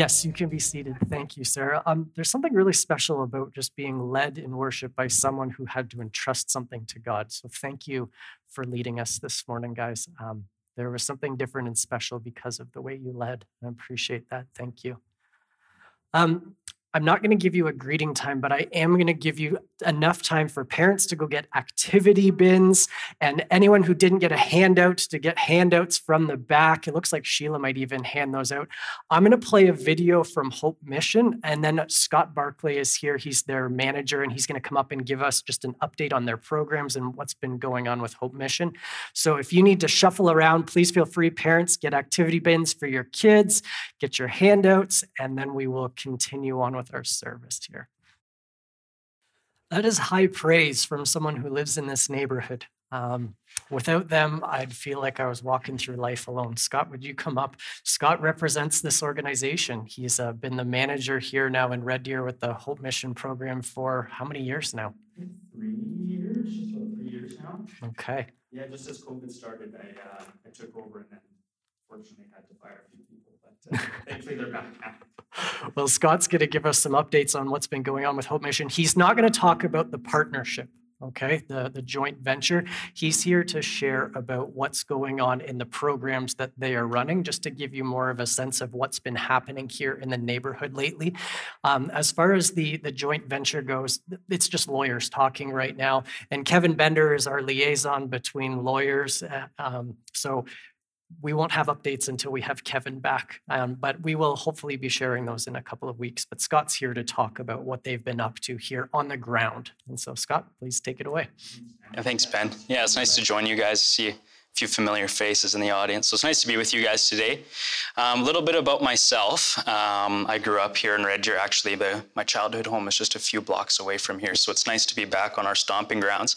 Yes, you can be seated. Thank you, Sarah. Um, there's something really special about just being led in worship by someone who had to entrust something to God. So thank you for leading us this morning, guys. Um, there was something different and special because of the way you led. I appreciate that. Thank you. Um, I'm not going to give you a greeting time, but I am going to give you enough time for parents to go get activity bins and anyone who didn't get a handout to get handouts from the back. It looks like Sheila might even hand those out. I'm going to play a video from Hope Mission, and then Scott Barclay is here. He's their manager, and he's going to come up and give us just an update on their programs and what's been going on with Hope Mission. So if you need to shuffle around, please feel free, parents, get activity bins for your kids, get your handouts, and then we will continue on with our service here. That is high praise from someone who lives in this neighborhood. Um, without them, I'd feel like I was walking through life alone. Scott, would you come up? Scott represents this organization. He's uh, been the manager here now in Red Deer with the Hope Mission program for how many years now? Three years, just about three years now. Okay. Yeah, just as COVID started, I, uh, I took over and then fortunately had to fire a few people, thankfully they're back. Well, Scott's going to give us some updates on what's been going on with Hope Mission. He's not going to talk about the partnership, okay, the, the joint venture. He's here to share about what's going on in the programs that they are running, just to give you more of a sense of what's been happening here in the neighborhood lately. Um, as far as the, the joint venture goes, it's just lawyers talking right now. And Kevin Bender is our liaison between lawyers. uh, Um, so we won't have updates until we have Kevin back, um, but we will hopefully be sharing those in a couple of weeks. But Scott's here to talk about what they've been up to here on the ground. And so, Scott, please take it away. Yeah, thanks, Ben. Yeah, it's nice to join you guys, see a few familiar faces in the audience. So it's nice to be with you guys today. Um, a little bit about myself. Um, I grew up here in Red Deer. Actually, the, my childhood home is just a few blocks away from here. So it's nice to be back on our stomping grounds.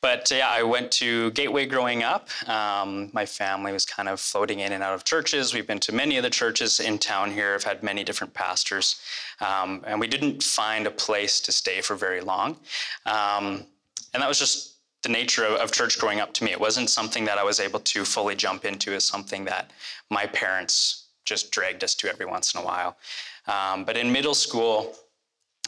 But yeah, I went to Gateway growing up. Um, my family was kind of floating in and out of churches. We've been to many of the churches in town here. I've had many different pastors. Um, and we didn't find a place to stay for very long. Um, and that was just the nature of, of, church growing up to me. It wasn't something that I was able to fully jump into as something that my parents just dragged us to every once in a while. Um, but in middle school,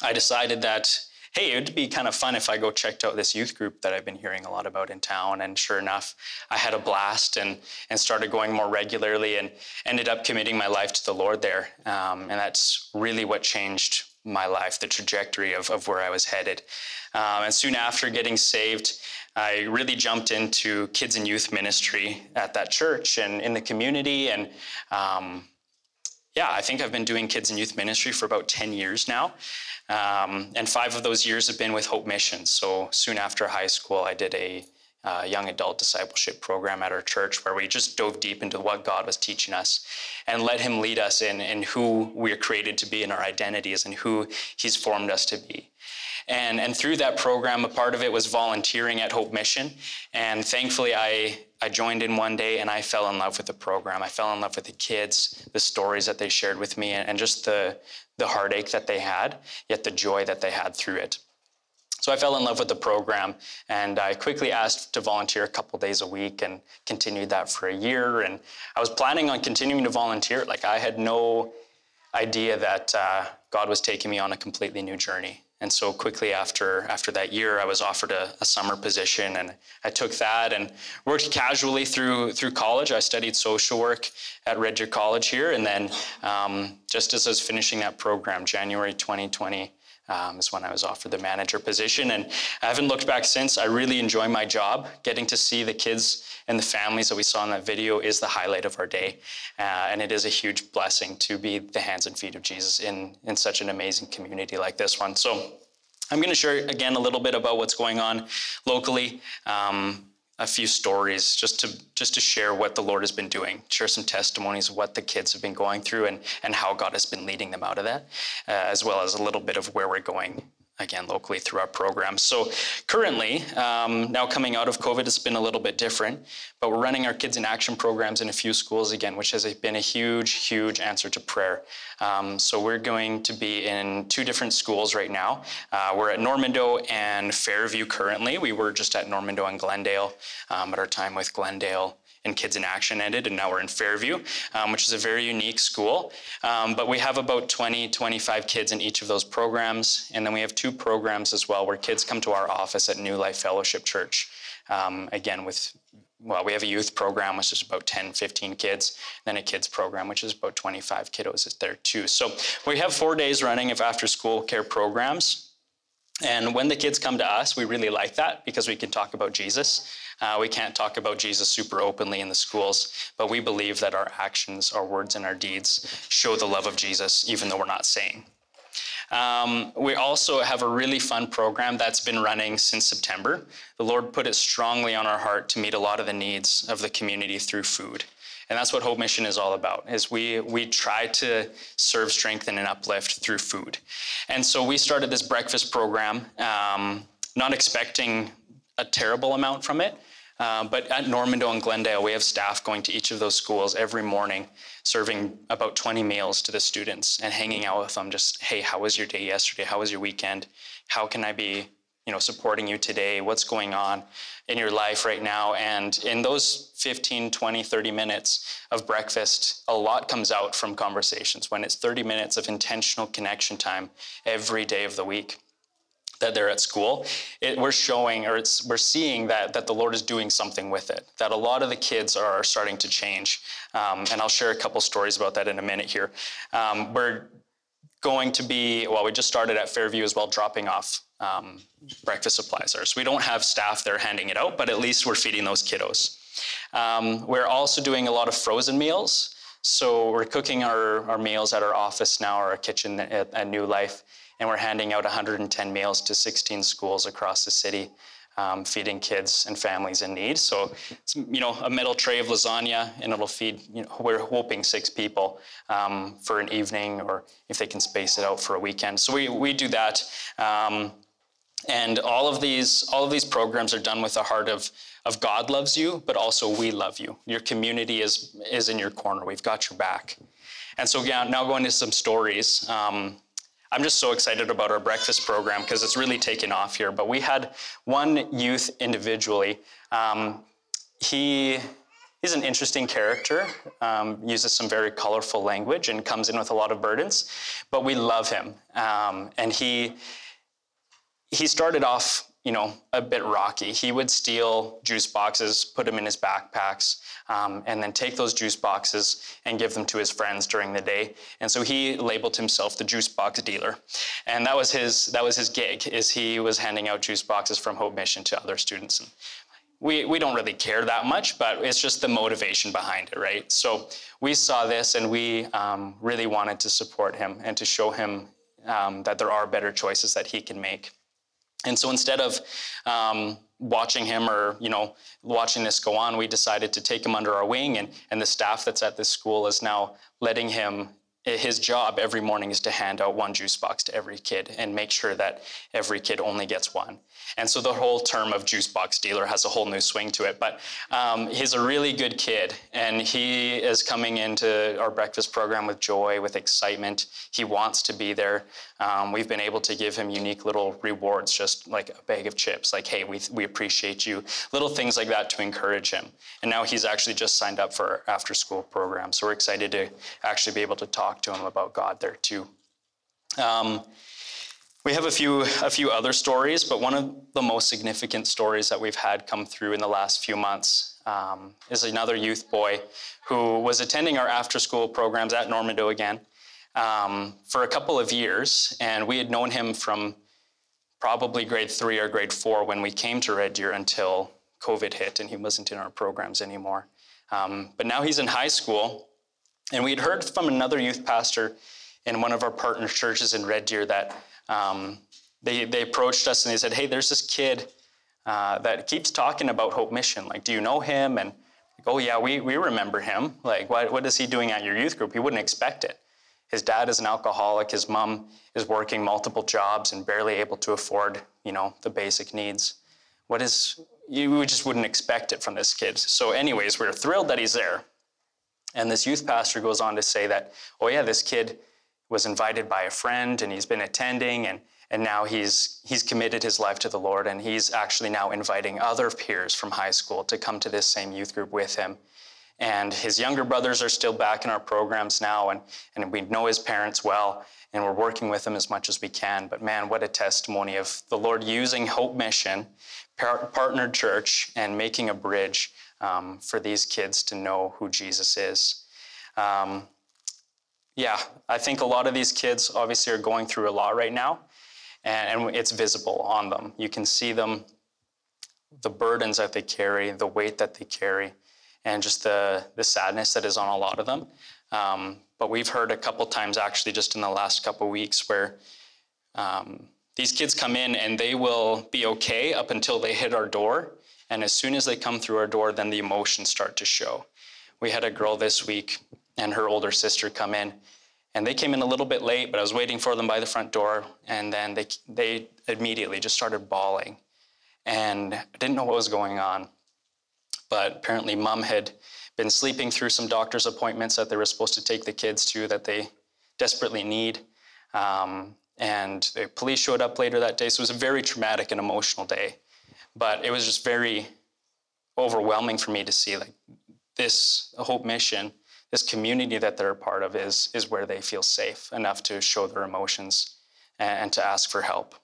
I decided that hey, it'd be kind of fun if I go checked out this youth group that I've been hearing a lot about in town. And sure enough, I had a blast and, and started going more regularly and ended up committing my life to the Lord there. Um, and that's really what changed my life, the trajectory of, of where I was headed. Um, and soon after getting saved, I really jumped into kids and youth ministry at that church and in the community. And um, yeah, I think I've been doing kids and youth ministry for about 10 years now. Um, and five of those years have been with Hope Mission. So soon after high school, I did a uh, young adult discipleship program at our church where we just dove deep into what God was teaching us and let Him lead us in, in who we're created to be and our identities and who He's formed us to be. And, and through that program, a part of it was volunteering at Hope Mission. And thankfully, I, I joined in one day and I fell in love with the program. I fell in love with the kids, the stories that they shared with me, and, and just the, the heartache that they had, yet the joy that they had through it. So I fell in love with the program and I quickly asked to volunteer a couple days a week and continued that for a year. And I was planning on continuing to volunteer. Like I had no idea that uh, God was taking me on a completely new journey. And so quickly after after that year, I was offered a, a, summer position, and I took that and worked casually through through college. I studied social work at Red Deer College here, and then um, just as I was finishing that program, January 2020. Um, is when I was offered the manager position, and I haven't looked back since. I really enjoy my job. Getting to see the kids and the families that we saw in that video is the highlight of our day, uh, and it is a huge blessing to be the hands and feet of Jesus in in such an amazing community like this one. So. I'm going to share again a little bit about what's going on locally. Um, a few stories just to just to share what the Lord has been doing, share some testimonies of what the kids have been going through and and how God has been leading them out of that, uh, as well as a little bit of where we're going again locally through our program. So currently, um, now coming out of COVID, it's been a little bit different, but we're running our Kids in Action programs in a few schools again, which has been a huge, huge answer to prayer. Um, so we're going to be in two different schools right now. Uh, we're at Normandeau and Fairview currently. We were just at Normandeau and Glendale um, at our time with Glendale and Kids in Action ended, and now we're in Fairview, um, which is a very unique school. Um, but we have about 20, 25 kids in each of those programs. And then we have two programs as well where kids come to our office at New Life Fellowship Church. Um, again, with well, we have a youth program, which is about 10, 15 kids, then a kids program, which is about 25 kiddos there too. So we have four days running of after school care programs. And when the kids come to us, we really like that because we can talk about Jesus. Uh, we can't talk about Jesus super openly in the schools, but we believe that our actions, our words, and our deeds show the love of Jesus, even though we're not saying. Um, we also have a really fun program that's been running since September. The Lord put it strongly on our heart to meet a lot of the needs of the community through food. And that's what Hope Mission is all about, is we, we try to serve, strengthen, and uplift through food. And so we started this breakfast program, um, not expecting a terrible amount from it, uh, but at Normandeau and Glendale, we have staff going to each of those schools every morning, serving about 20 meals to the students and hanging out with them. Just, hey, how was your day yesterday? How was your weekend? How can I be, you know, supporting you today? What's going on in your life right now? And in those 15, 20, 30 minutes of breakfast, a lot comes out from conversations when it's 30 minutes of intentional connection time every day of the week that they're at school, it, we're showing or it's we're seeing that that the Lord is doing something with it. That a lot of the kids are starting to change, um, and I'll share a couple stories about that in a minute here. Um, we're going to be well. We just started at Fairview as well, dropping off um, breakfast supplies. So we don't have staff there handing it out, but at least we're feeding those kiddos. Um, we're also doing a lot of frozen meals. So we're cooking our, our meals at our office now, our kitchen at, at New Life and we're handing out 110 meals to 16 schools across the city, um, feeding kids and families in need. So, it's, you know, a metal tray of lasagna, and it'll feed. You know, we're hoping six people um, for an evening, or if they can space it out for a weekend. So we we do that. Um, and all of these all of these programs are done with the heart of of God loves you, but also we love you. Your community is is in your corner. We've got your back. And so yeah, now going to some stories. I'm just so excited about our breakfast program because it's really taken off here. But we had one youth individually. Um, he he's an interesting character, um, uses some very colorful language, and comes in with a lot of burdens. But we love him, um, and he he started off you know, a bit rocky. He would steal juice boxes, put them in his backpacks, um, and then take those juice boxes and give them to his friends during the day. And so he labeled himself the juice box dealer, and that was his that was his gig. Is he was handing out juice boxes from Hope Mission to other students. And we, we don't really care that much, but it's just the motivation behind it, right? So we saw this and we um, really wanted to support him and to show him um, that there are better choices that he can make. And so instead of um, watching him or you know watching this go on, we decided to take him under our wing, and, and the staff that's at this school is now letting him his job every morning is to hand out one juice box to every kid and make sure that every kid only gets one. And so the whole term of juice box dealer has a whole new swing to it. But um, he's a really good kid, and he is coming into our breakfast program with joy, with excitement. He wants to be there. Um, we've been able to give him unique little rewards, just like a bag of chips, like, hey, we, we appreciate you, little things like that to encourage him. And now he's actually just signed up for our after school program. So we're excited to actually be able to talk talk to him about God there too. Um, we have a few a few other stories, but one of the most significant stories that we've had come through in the last few months um, is another youth boy who was attending our after school programs at Normandeau again um, for a couple of years, and we had known him from probably grade three or grade four when we came to Red Deer until COVID hit and he wasn't in our programs anymore. Um, but now he's in high school and we had heard from another youth pastor in one of our partner churches in Red Deer that um, they, they approached us and they said, Hey, there's this kid uh, that keeps talking about Hope Mission. Like, do you know him? And like, oh, yeah, we, we remember him. Like, what, what is he doing at your youth group? He wouldn't expect it. His dad is an alcoholic. His mom is working multiple jobs and barely able to afford, you know, the basic needs. What is, you just wouldn't expect it from this kid. So, anyways, we're thrilled that he's there. And this youth pastor goes on to say that, oh, yeah, this kid was invited by a friend and he's been attending and and now he's he's committed his life to the Lord and he's actually now inviting other peers from high school to come to this same youth group with him. And his younger brothers are still back in our programs now and, and we know his parents well and we're working with them as much as we can. But man, what a testimony of the Lord using Hope Mission, par- partnered church, and making a bridge um, for these kids to know who Jesus is. Um, yeah, I think a lot of these kids obviously are going through a lot right now and, and it's visible on them. You can see them, the burdens that they carry, the weight that they carry, and just the, the sadness that is on a lot of them. Um, but we've heard a couple times actually just in the last couple weeks where um, these kids come in and they will be okay up until they hit our door. And as soon as they come through our door, then the emotions start to show. We had a girl this week and her older sister come in and they came in a little bit late, but I was waiting for them by the front door, and then they they immediately just started bawling, and I didn't know what was going on. But apparently, mom had been sleeping through some doctor's appointments that they were supposed to take the kids to that they desperately need. Um, and the police showed up later that day, so it was a very traumatic and emotional day. But it was just very overwhelming for me to see like this Hope Mission this community that they're a part of is, is where they feel safe enough to show their emotions and, and to ask for help.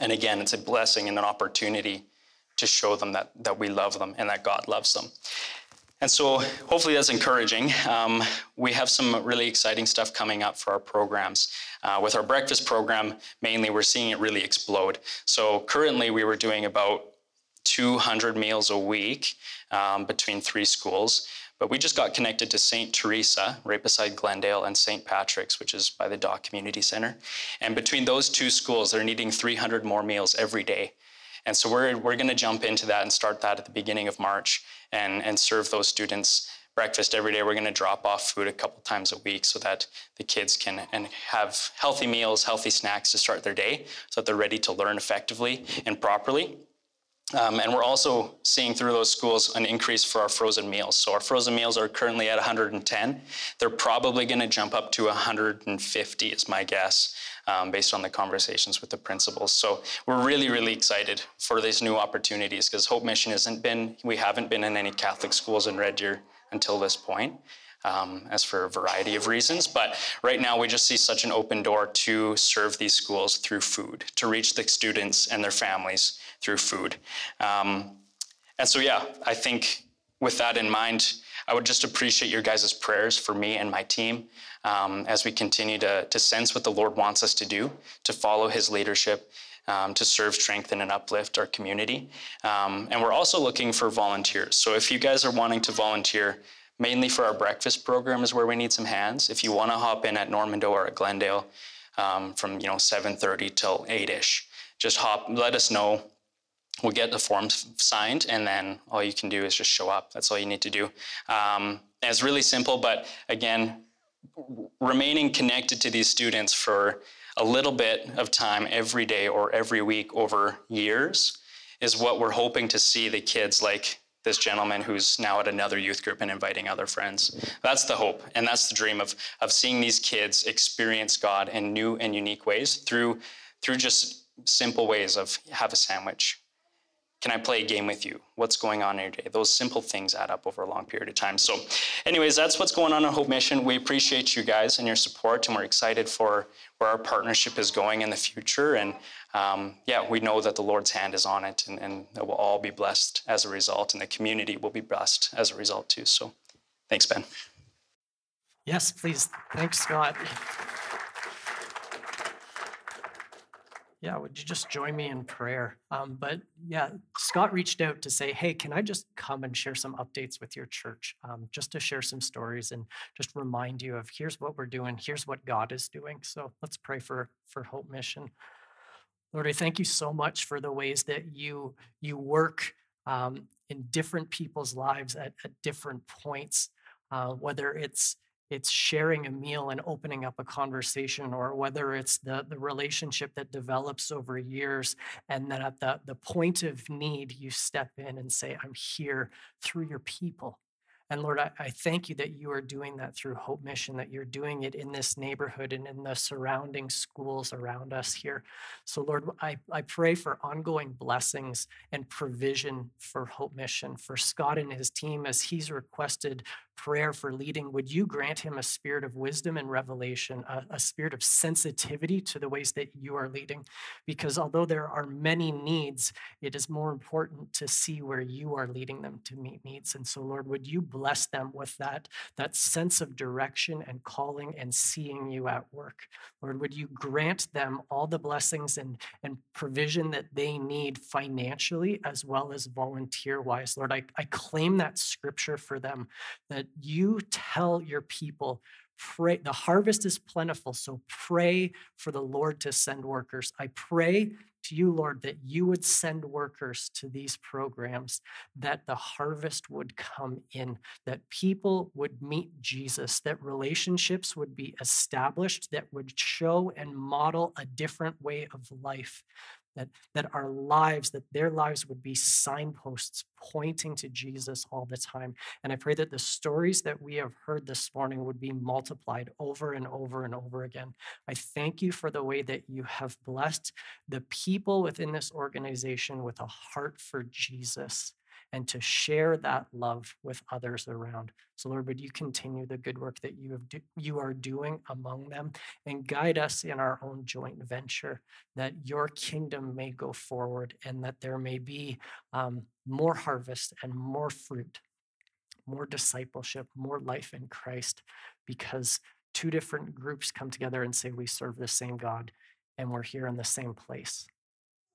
And again, it's a blessing and an opportunity to show them that, that we love them and that God loves them. And so hopefully that's encouraging. Um, we have some really exciting stuff coming up for our programs. Uh, with our breakfast program, mainly we're seeing it really explode. So currently we were doing about 200 meals a week um, between three schools. But we just got connected to St. Teresa, right beside Glendale, and St. Patrick's, which is by the Dawe Community Center. And between those two schools, they're needing 300 more meals every day. And so we're, we're going to jump into that and start that at the beginning of March and, and serve those students breakfast every day. We're going to drop off food a couple times a week so that the kids can and have healthy meals, healthy snacks to start their day so that they're ready to learn effectively and properly. Um, and we're also seeing through those schools an increase for our frozen meals. So our frozen meals are currently at 110. They're probably going to jump up to 150, is my guess, um, based on the conversations with the principals. So we're really, really excited for these new opportunities because Hope Mission hasn't been, we haven't been in any Catholic schools in Red Deer until this point um, as for a variety of reasons. But right now, we just see such an open door to serve these schools through food, to reach the students and their families through food. Um, and so, yeah, I think with that in mind, I would just appreciate your guys' prayers for me and my team um, as we continue to, to sense what the Lord wants us to do, to follow His leadership, um, to serve, strengthen, and uplift our community. Um, and we're also looking for volunteers. So if you guys are wanting to volunteer, mainly for our breakfast program is where we need some hands. If you want to hop in at Normandeau or at Glendale um, from you know 7:30 till 8ish, just hop. Let us know. We'll get the forms signed, and then all you can do is just show up. That's all you need to do. Um, it's really simple, but again, remaining connected to these students for a little bit of time every day or every week over years is what we're hoping to see the kids like this gentleman who's now at another youth group and inviting other friends. That's the hope and that's the dream of, of seeing these kids experience God in new and unique ways through, through just simple ways of have a sandwich, can I play a game with you? What's going on in your day? Those simple things add up over a long period of time. So, anyways, that's what's going on in Hope Mission. We appreciate you guys and your support, and we're excited for where our partnership is going in the future. And um, yeah, we know that the Lord's hand is on it, and, and it will all be blessed as a result, and the community will be blessed as a result too. So, thanks, Ben. Yes, please. Thanks, Scott. Yeah, would you just join me in prayer? Um, but yeah, Scott reached out to say, hey, can I just come and share some updates with your church, um, just to share some stories and just remind you of here's what we're doing, here's what God is doing. So let's pray for for Hope Mission. Lord, I thank you so much for the ways that you you work um, in different people's lives at, at different points, uh, whether it's it's sharing a meal and opening up a conversation, or whether it's the, the relationship that develops over years. And then at the, the point of need, you step in and say, I'm here through your people. And Lord, I, I, thank you that you are doing that through Hope Mission, that you're doing it in this neighborhood and in the surrounding schools around us here. So, Lord, I, I pray for ongoing blessings and provision for Hope Mission, for Scott and his team as he's requested prayer for leading. Would you grant him a spirit of wisdom and revelation, a, a spirit of sensitivity to the ways that you are leading? Because although there are many needs, it is more important to see where you are leading them to meet needs. And so, Lord, would you bless them with that, that sense of direction and calling and seeing you at work. Lord, would you grant them all the blessings and, and provision that they need financially as well as volunteer wise. Lord, I, I claim that scripture for them that you tell your people pray the harvest is plentiful so pray for the lord to send workers. I pray to you, Lord, that you would send workers to these programs, that the harvest would come in, that people would meet Jesus, that relationships would be established, that would show and model a different way of life, that, that our lives, that their lives would be signposts pointing to Jesus all the time. And I pray that the stories that we have heard this morning would be multiplied over and over and over again. I thank you for the way that you have blessed the people within this organization with a heart for Jesus and to share that love with others around. So, Lord, would you continue the good work that you have do, you are doing among them and guide us in our own joint venture, that your kingdom may go forward and that there may be um, more harvest and more fruit, more discipleship, more life in Christ, because two different groups come together and say we serve the same God and we're here in the same place.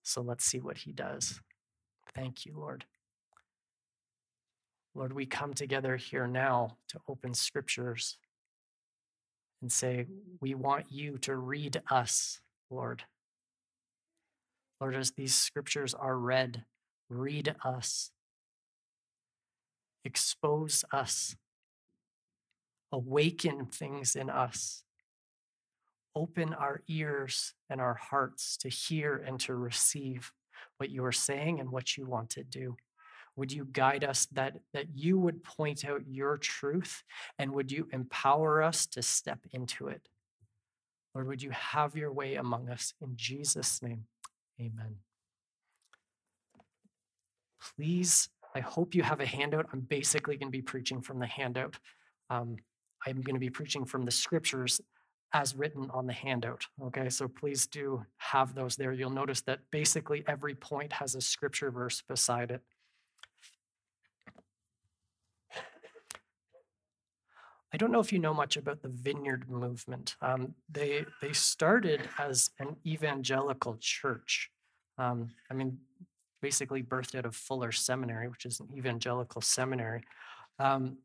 So let's see what he does. Thank you, Lord. Lord, we come together here now to open scriptures and say, We want you to read us, Lord. Lord, as these scriptures are read, read us, expose us, awaken things in us, open our ears and our hearts to hear and to receive what you are saying and what you want to do. Would you guide us that, that you would point out your truth and would you empower us to step into it? Lord, would you have your way among us in Jesus' name? Amen. Please, I hope you have a handout. I'm basically going to be preaching from the handout. Um, I'm going to be preaching from the scriptures as written on the handout. Okay, so please do have those there. You'll notice that basically every point has a scripture verse beside it. I don't know if you know much about the Vineyard movement. Um, they they started as an evangelical church. Um, I mean, basically birthed out of Fuller Seminary, which is an evangelical seminary. Um,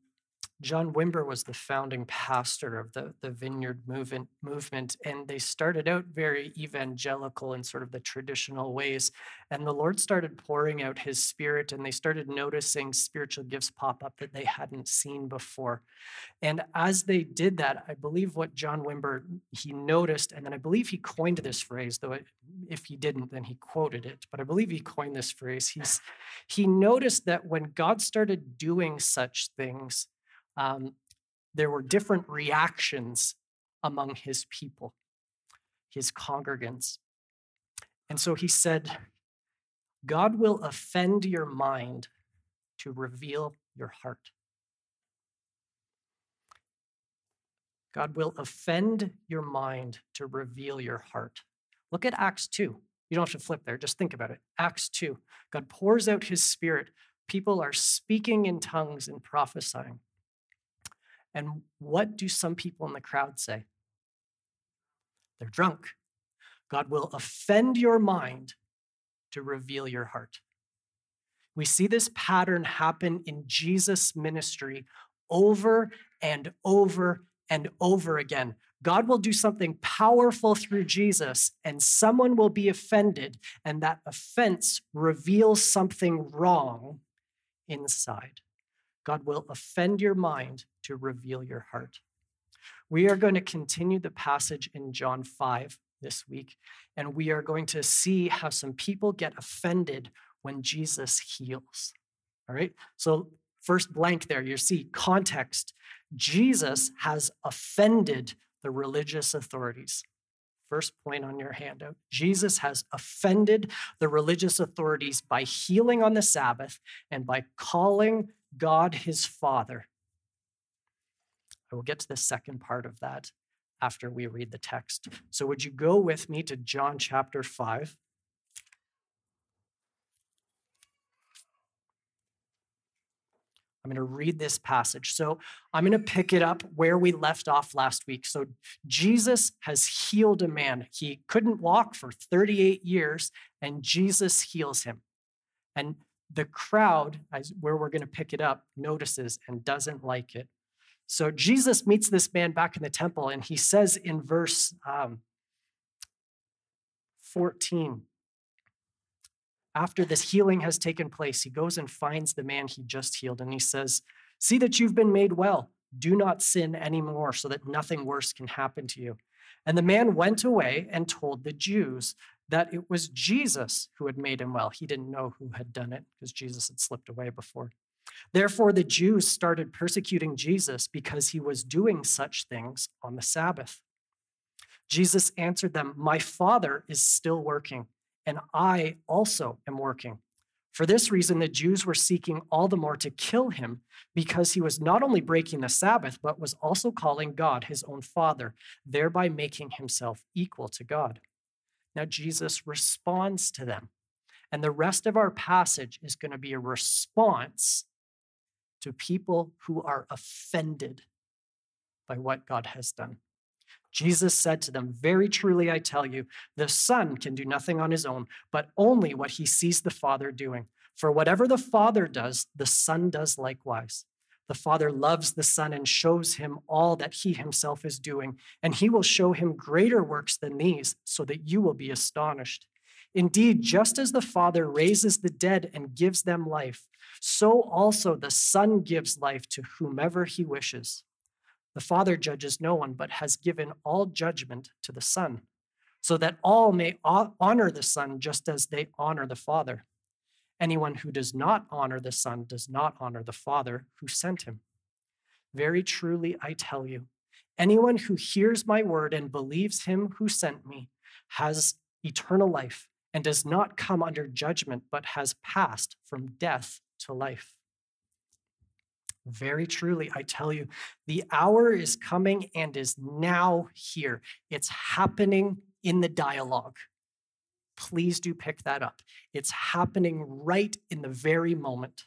John Wimber was the founding pastor of the, the Vineyard movement, movement, and they started out very evangelical in sort of the traditional ways. And the Lord started pouring out his spirit, and they started noticing spiritual gifts pop up that they hadn't seen before. And as they did that, I believe what John Wimber he noticed, and then I believe he coined this phrase, though it, if he didn't, then he quoted it. But I believe he coined this phrase. He's he noticed that when God started doing such things, um, there were different reactions among his people, his congregants. And so he said, God will offend your mind to reveal your heart. God will offend your mind to reveal your heart. Look at Acts 2. You don't have to flip there, just think about it. Acts 2. God pours out his spirit. People are speaking in tongues and prophesying. And what do some people in the crowd say? They're drunk. God will offend your mind to reveal your heart. We see this pattern happen in Jesus' ministry over and over and over again. God will do something powerful through Jesus, and someone will be offended, and that offense reveals something wrong inside. God will offend your mind to reveal your heart. We are going to continue the passage in John 5 this week, and we are going to see how some people get offended when Jesus heals. All right? So first blank there, you see context. Jesus has offended the religious authorities. First point on your handout. Jesus has offended the religious authorities by healing on the Sabbath and by calling God his Father. I will get to the second part of that after we read the text. So, would you go with me to John chapter 5? I'm going to read this passage. So I'm going to pick it up where we left off last week. So Jesus has healed a man. He couldn't walk for 38 years, and Jesus heals him. And the crowd, where we're going to pick it up, notices and doesn't like it. So Jesus meets this man back in the temple, and he says in verse um, 14, after this healing has taken place, he goes and finds the man he just healed, and he says, See that you've been made well. Do not sin anymore, so that nothing worse can happen to you. And the man went away and told the Jews that it was Jesus who had made him well. He didn't know who had done it because Jesus had slipped away before. Therefore, the Jews started persecuting Jesus because he was doing such things on the Sabbath. Jesus answered them, My Father is still working, and I also am working. For this reason, the Jews were seeking all the more to kill him because he was not only breaking the Sabbath, but was also calling God his own Father, thereby making himself equal to God. Now, Jesus responds to them. And the rest of our passage is going to be a response to people who are offended by what God has done. Jesus said to them, Very truly I tell you, the Son can do nothing on his own, but only what he sees the Father doing. For whatever the Father does, the Son does likewise. The Father loves the Son and shows him all that he himself is doing, and he will show him greater works than these, so that you will be astonished. Indeed, just as the Father raises the dead and gives them life, so also the Son gives life to whomever he wishes. The Father judges no one, but has given all judgment to the Son, so that all may honor the Son just as they honor the Father. Anyone who does not honor the Son does not honor the Father who sent him. Very truly, I tell you, anyone who hears my word and believes him who sent me has eternal life and does not come under judgment, but has passed from death to life. Very truly, I tell you, the hour is coming and is now here. It's happening in the dialogue. Please do pick that up. It's happening right in the very moment.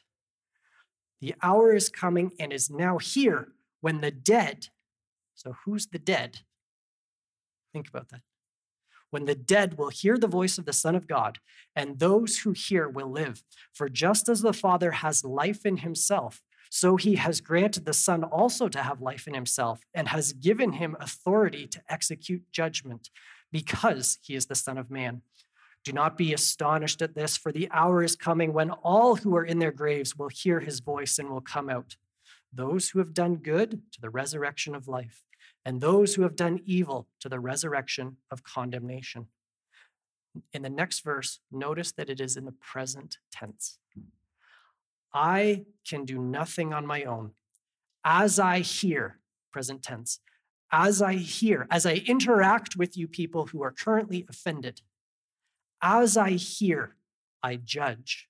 The hour is coming and is now here when the dead, so who's the dead? Think about that when the dead will hear the voice of the Son of God, and those who hear will live. For just as the Father has life in himself, so he has granted the Son also to have life in himself, and has given him authority to execute judgment, because he is the Son of Man. Do not be astonished at this, for the hour is coming when all who are in their graves will hear his voice and will come out. Those who have done good to the resurrection of life and those who have done evil to the resurrection of condemnation. In the next verse, notice that it is in the present tense. I can do nothing on my own. As I hear, present tense, as I hear, as I interact with you people who are currently offended, as I hear, I judge.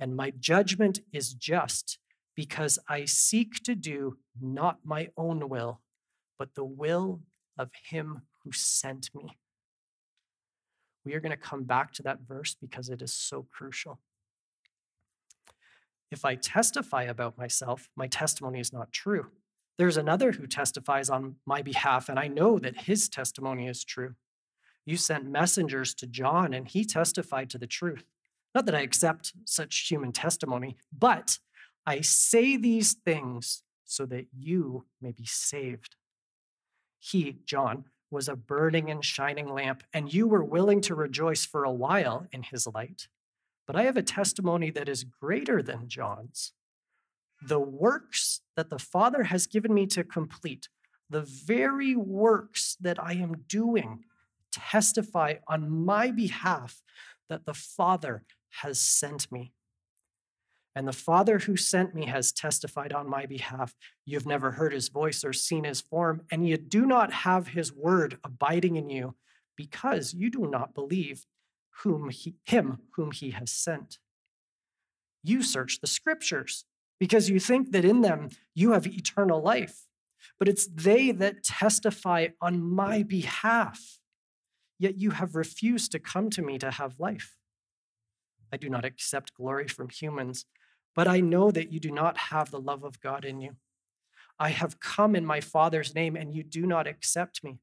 And my judgment is just because I seek to do not my own will, but the will of him who sent me. We are going to come back to that verse because it is so crucial. If I testify about myself, my testimony is not true. There's another who testifies on my behalf, and I know that his testimony is true. You sent messengers to John, and he testified to the truth. Not that I accept such human testimony, but I say these things so that you may be saved. He, John, was a burning and shining lamp, and you were willing to rejoice for a while in his light. But I have a testimony that is greater than John's. The works that the Father has given me to complete, the very works that I am doing, testify on my behalf that the Father has sent me. And the Father who sent me has testified on my behalf. You have never heard his voice or seen his form, and you do not have his word abiding in you, because you do not believe whom he, him whom he has sent. You search the scriptures, because you think that in them you have eternal life. But it's they that testify on my behalf. Yet you have refused to come to me to have life. I do not accept glory from humans but I know that you do not have the love of God in you. I have come in my Father's name, and you do not accept me.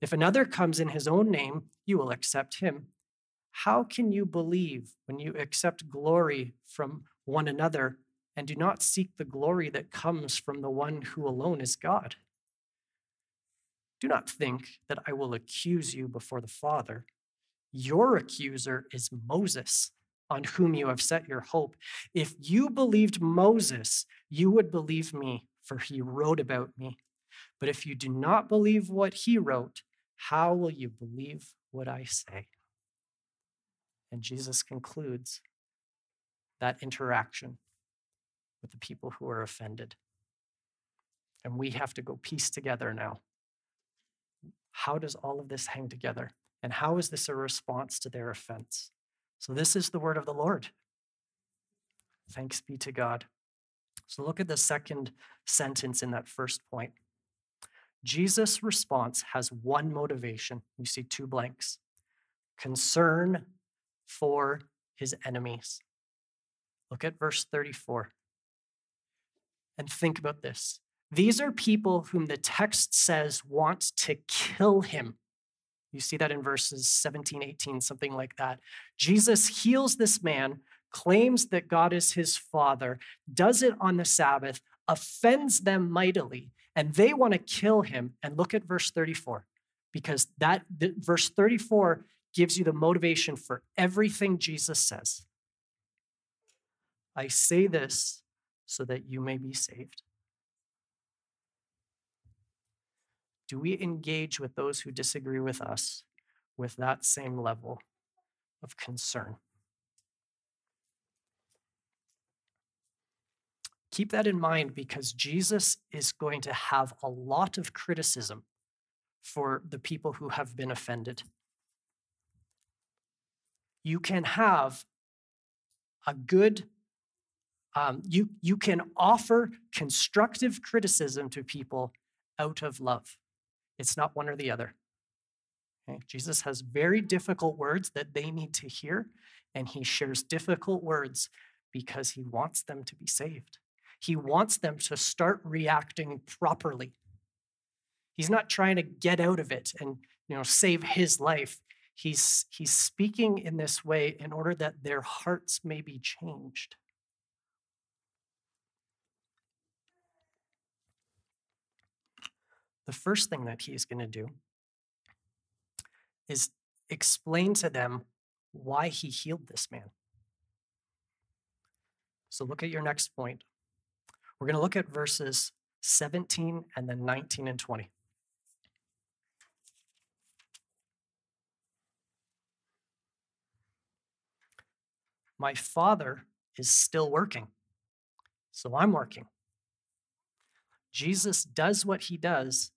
If another comes in his own name, you will accept him. How can you believe when you accept glory from one another and do not seek the glory that comes from the one who alone is God? Do not think that I will accuse you before the Father. Your accuser is Moses on whom you have set your hope. If you believed Moses, you would believe me, for he wrote about me. But if you do not believe what he wrote, how will you believe what I say? And Jesus concludes that interaction with the people who are offended. And we have to go piece together now. How does all of this hang together? And how is this a response to their offense? So, this is the word of the Lord. Thanks be to God. So, look at the second sentence in that first point. Jesus' response has one motivation. You see two blanks concern for his enemies. Look at verse 34 and think about this. These are people whom the text says want to kill him. You see that in verses 17, 18, something like that. Jesus heals this man, claims that God is his father, does it on the Sabbath, offends them mightily, and they want to kill him. And look at verse 34, because that verse 34 gives you the motivation for everything Jesus says. I say this so that you may be saved. Do we engage with those who disagree with us with that same level of concern? Keep that in mind because Jesus is going to have a lot of criticism for the people who have been offended. You can have a good, um, you, you can offer constructive criticism to people out of love. It's not one or the other. Okay? Jesus has very difficult words that they need to hear, and he shares difficult words because he wants them to be saved. He wants them to start reacting properly. He's not trying to get out of it and you know save his life. He's, he's speaking in this way in order that their hearts may be changed. The first thing that he's going to do is explain to them why he healed this man. So look at your next point. We're going to look at verses 17 and then 19 and 20. My father is still working, so I'm working. Jesus does what he does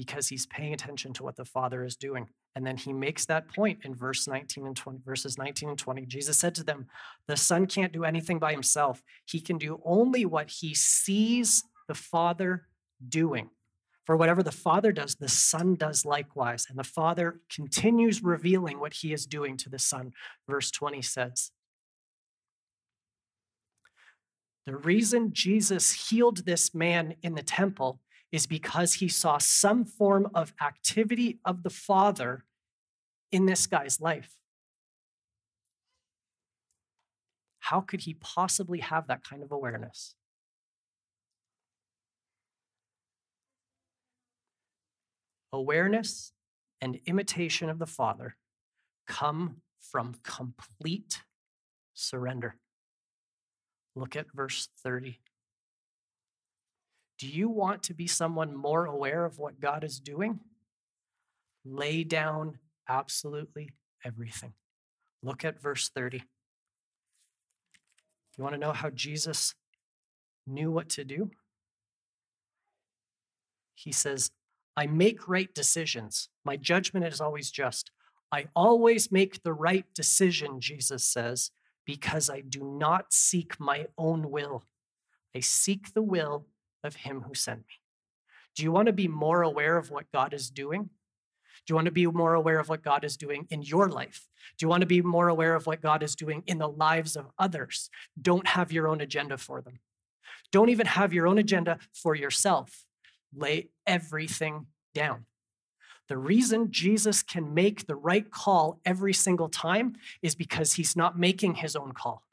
because he's paying attention to what the Father is doing. And then he makes that point in verse 19 and 20, verses 19 and 20. Jesus said to them, The Son can't do anything by himself. He can do only what he sees the Father doing. For whatever the Father does, the Son does likewise. And the Father continues revealing what he is doing to the Son. Verse 20 says, The reason Jesus healed this man in the temple is because he saw some form of activity of the Father in this guy's life. How could he possibly have that kind of awareness? Awareness and imitation of the Father come from complete surrender. Look at verse 30. Do you want to be someone more aware of what God is doing? Lay down absolutely everything. Look at verse 30. You want to know how Jesus knew what to do? He says, I make right decisions. My judgment is always just. I always make the right decision, Jesus says, because I do not seek my own will. I seek the will of him who sent me. Do you want to be more aware of what God is doing? Do you want to be more aware of what God is doing in your life? Do you want to be more aware of what God is doing in the lives of others? Don't have your own agenda for them. Don't even have your own agenda for yourself. Lay everything down. The reason Jesus can make the right call every single time is because he's not making his own call.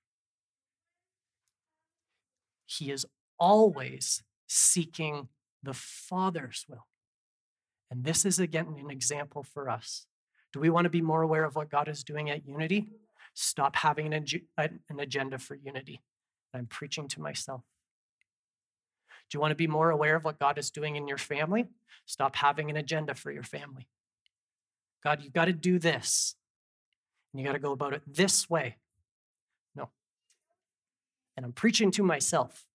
He is always seeking the Father's will. And this is again an example for us. Do we want to be more aware of what God is doing at Unity? Stop having an, agenda for unity. I'm preaching to myself. Do you want to be more aware of what God is doing in your family? Stop having an agenda for your family. God, you've got to do this. And you got to go about it this way. No. And I'm preaching to myself.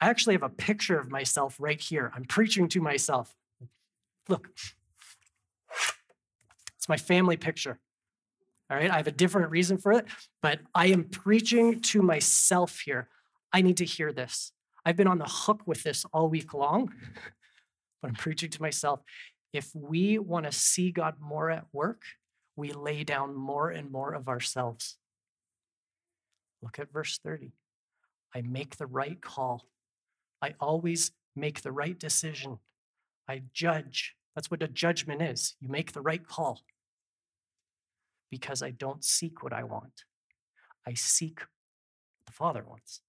I actually have a picture of myself right here. I'm preaching to myself. Look, it's my family picture. All right, I have a different reason for it, but I am preaching to myself here. I need to hear this. I've been on the hook with this all week long, but I'm preaching to myself. If we want to see God more at work, we lay down more and more of ourselves. Look at verse 30. I make the right call. I always make the right decision. I judge. That's what a judgment is. You make the right call because I don't seek what I want. I seek what the Father wants.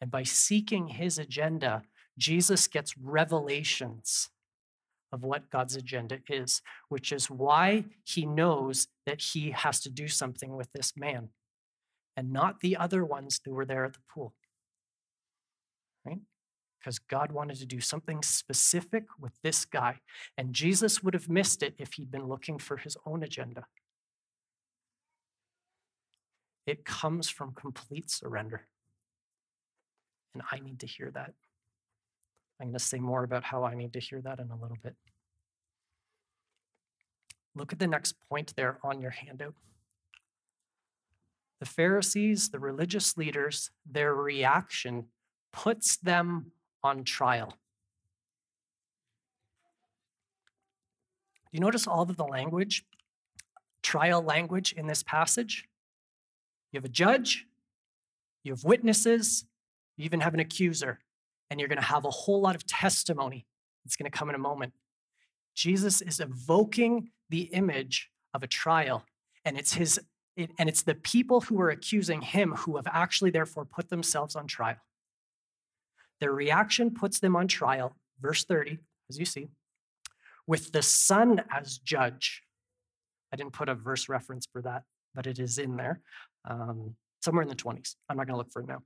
And by seeking his agenda, Jesus gets revelations of what God's agenda is, which is why he knows that he has to do something with this man and not the other ones who were there at the pool. Because God wanted to do something specific with this guy. And Jesus would have missed it if he'd been looking for his own agenda. It comes from complete surrender. And I need to hear that. I'm going to say more about how I need to hear that in a little bit. Look at the next point there on your handout. The Pharisees, the religious leaders, their reaction puts them on trial. You notice all of the language, trial language in this passage? You have a judge, you have witnesses, you even have an accuser, and you're going to have a whole lot of testimony. It's going to come in a moment. Jesus is evoking the image of a trial, and it's his it, and it's the people who are accusing him who have actually therefore put themselves on trial. Their reaction puts them on trial, verse 30, as you see, with the Son as judge. I didn't put a verse reference for that, but it is in there, um, somewhere in the 20s. I'm not going to look for it now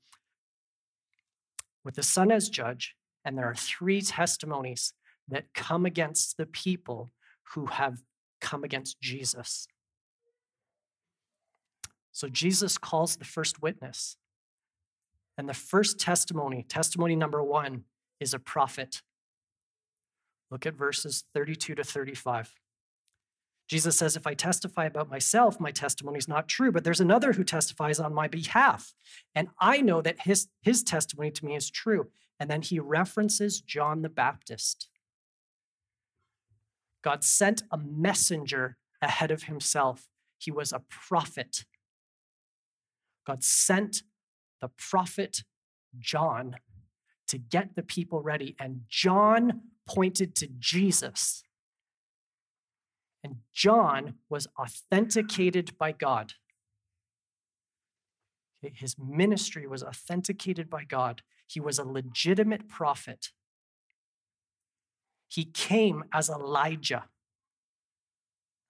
with the Son as judge, and there are three testimonies that come against the people who have come against Jesus. So Jesus calls the first witness. And the first testimony, testimony number one, is a prophet. Look at verses 32 to 35. Jesus says, If I testify about myself, my testimony is not true, but there's another who testifies on my behalf. And I know that his, his testimony to me is true. And then he references John the Baptist. God sent a messenger ahead of himself, he was a prophet. God sent the prophet John to get the people ready. And John pointed to Jesus. And John was authenticated by God. His ministry was authenticated by God. He was a legitimate prophet. He came as Elijah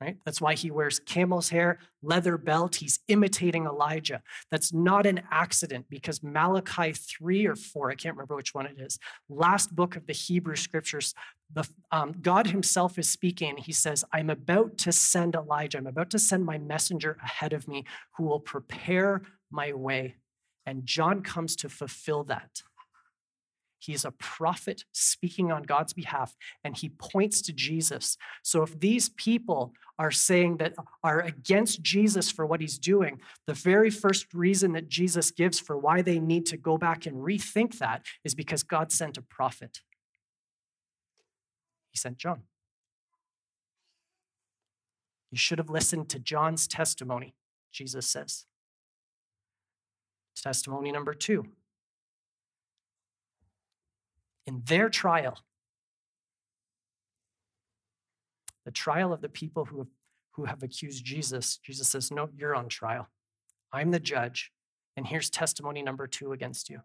right? That's why he wears camel's hair, leather belt. He's imitating Elijah. That's not an accident because Malachi 3 or 4, I can't remember which one it is, last book of the Hebrew scriptures, the, um, God himself is speaking. He says, I'm about to send Elijah. I'm about to send my messenger ahead of me who will prepare my way. And John comes to fulfill that. He is a prophet speaking on God's behalf, and he points to Jesus. So if these people are saying that are against Jesus for what he's doing, the very first reason that Jesus gives for why they need to go back and rethink that is because God sent a prophet. He sent John. You should have listened to John's testimony, Jesus says. Testimony number two in their trial, the trial of the people who have, who have accused Jesus, Jesus says, No, you're on trial. I'm the judge. And here's testimony number two against you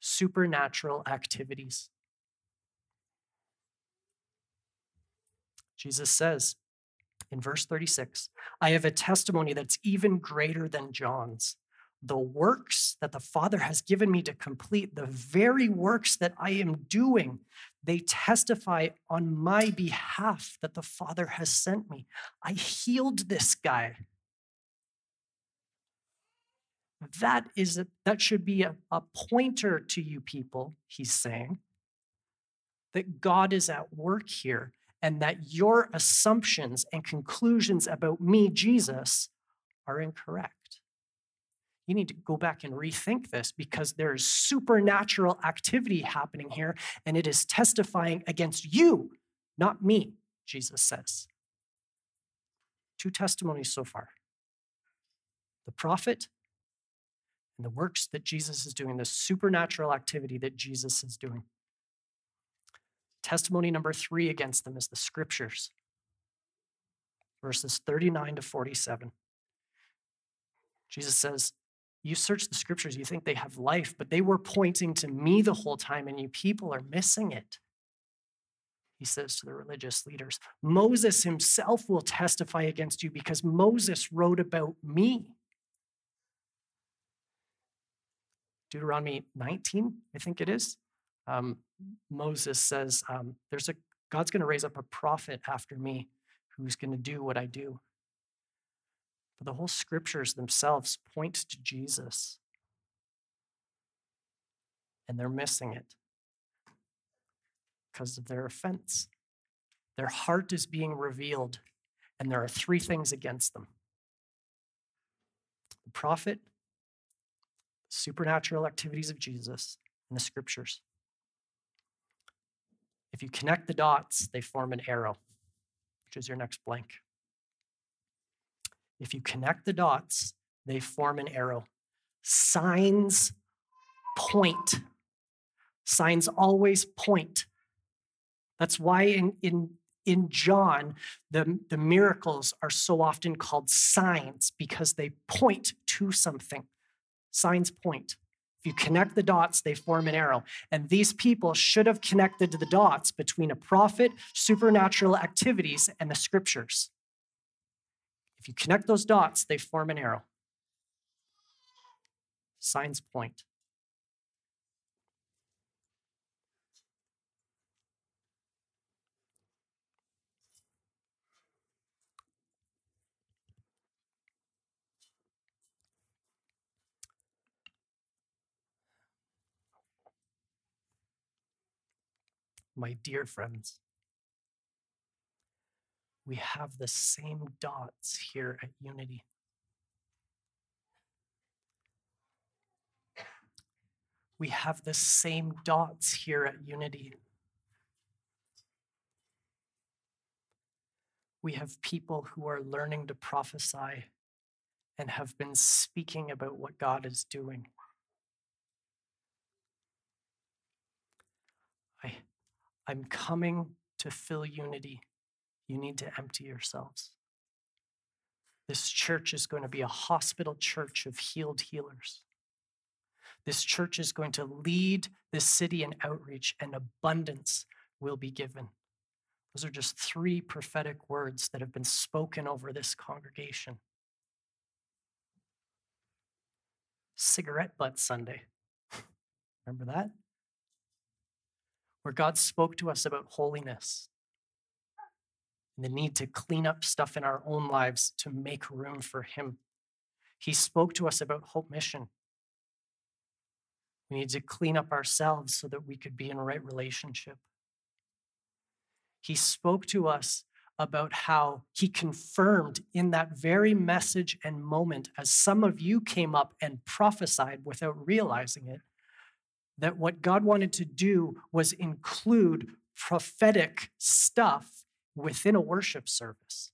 supernatural activities. Jesus says in verse 36 I have a testimony that's even greater than John's the works that the Father has given me to complete, the very works that I am doing, they testify on my behalf that the Father has sent me. I healed this guy. That is a, that should be a, a pointer to you people, he's saying, that God is at work here and that your assumptions and conclusions about me, Jesus, are incorrect you need to go back and rethink this because there is supernatural activity happening here and it is testifying against you, not me, Jesus says. Two testimonies so far the prophet and the works that Jesus is doing, the supernatural activity that Jesus is doing. Testimony number three against them is the scriptures, verses 39 to 47. Jesus says, you search the scriptures, you think they have life, but they were pointing to me the whole time, and you people are missing it. He says to the religious leaders, Moses himself will testify against you because Moses wrote about me. Deuteronomy 19, I think it is. Um, Moses says, um, "There's a God's going to raise up a prophet after me, who's going to do what I do." But the whole scriptures themselves point to Jesus. And they're missing it because of their offense. Their heart is being revealed, and there are three things against them the prophet, supernatural activities of Jesus, and the scriptures. If you connect the dots, they form an arrow, which is your next blank. If you connect the dots, they form an arrow. Signs point. Signs always point. That's why in, in, in John, the, the miracles are so often called signs because they point to something. Signs point. If you connect the dots, they form an arrow. And these people should have connected to the dots between a prophet, supernatural activities, and the scriptures. If you connect those dots, they form an arrow. Signs point. My dear friends, we have the same dots here at Unity. We have the same dots here at Unity. We have people who are learning to prophesy and have been speaking about what God is doing. I, I'm coming to fill unity you need to empty yourselves. This church is going to be a hospital church of healed healers. This church is going to lead this city in outreach, and abundance will be given. Those are just three prophetic words that have been spoken over this congregation. Cigarette Butt Sunday. Remember that? Where God spoke to us about holiness, and the need to clean up stuff in our own lives to make room for Him. He spoke to us about Hope Mission We need to clean up ourselves so that we could be in a right relationship. He spoke to us about how he confirmed in that very message and moment, as some of you came up and prophesied without realizing it, that what God wanted to do was include prophetic stuff within a worship service.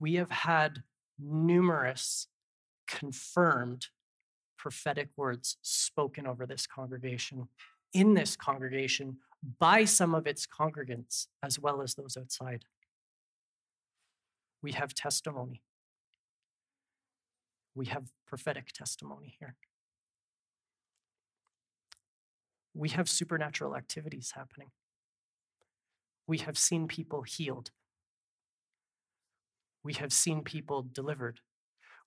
We have had numerous confirmed prophetic words spoken over this congregation, in this congregation, by some of its congregants, as well as those outside. We have testimony. We have prophetic testimony here. We have supernatural activities happening. We have seen people healed. We have seen people delivered.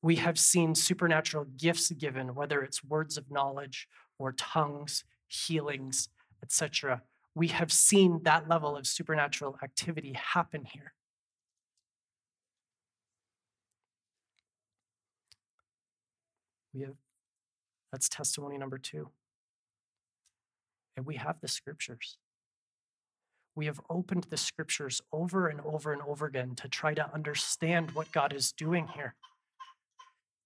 We have seen supernatural gifts given, whether it's words of knowledge or tongues, healings, etc. We have seen that level of supernatural activity happen here. We have that's testimony number 2. And we have the scriptures. We have opened the scriptures over and over and over again to try to understand what God is doing here.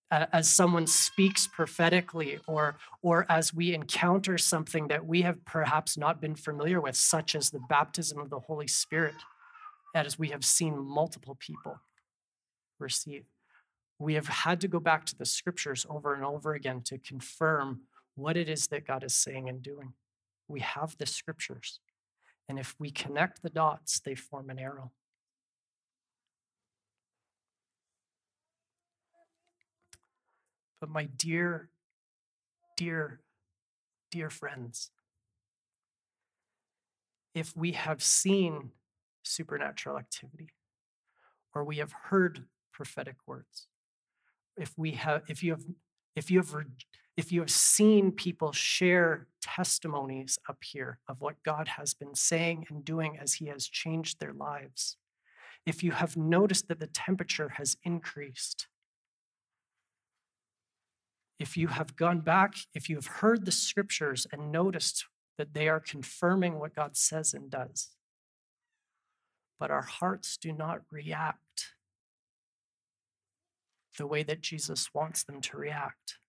As someone speaks prophetically, or, or as we encounter something that we have perhaps not been familiar with, such as the baptism of the Holy Spirit, as we have seen multiple people receive. We have had to go back to the scriptures over and over again to confirm what it is that God is saying and doing. We have the scriptures. And if we connect the dots, they form an arrow. But my dear, dear, dear friends, if we have seen supernatural activity or we have heard prophetic words, if we have if you have if you have if you have seen people share testimonies up here of what God has been saying and doing as He has changed their lives, if you have noticed that the temperature has increased, if you have gone back, if you have heard the scriptures and noticed that they are confirming what God says and does, but our hearts do not react the way that Jesus wants them to react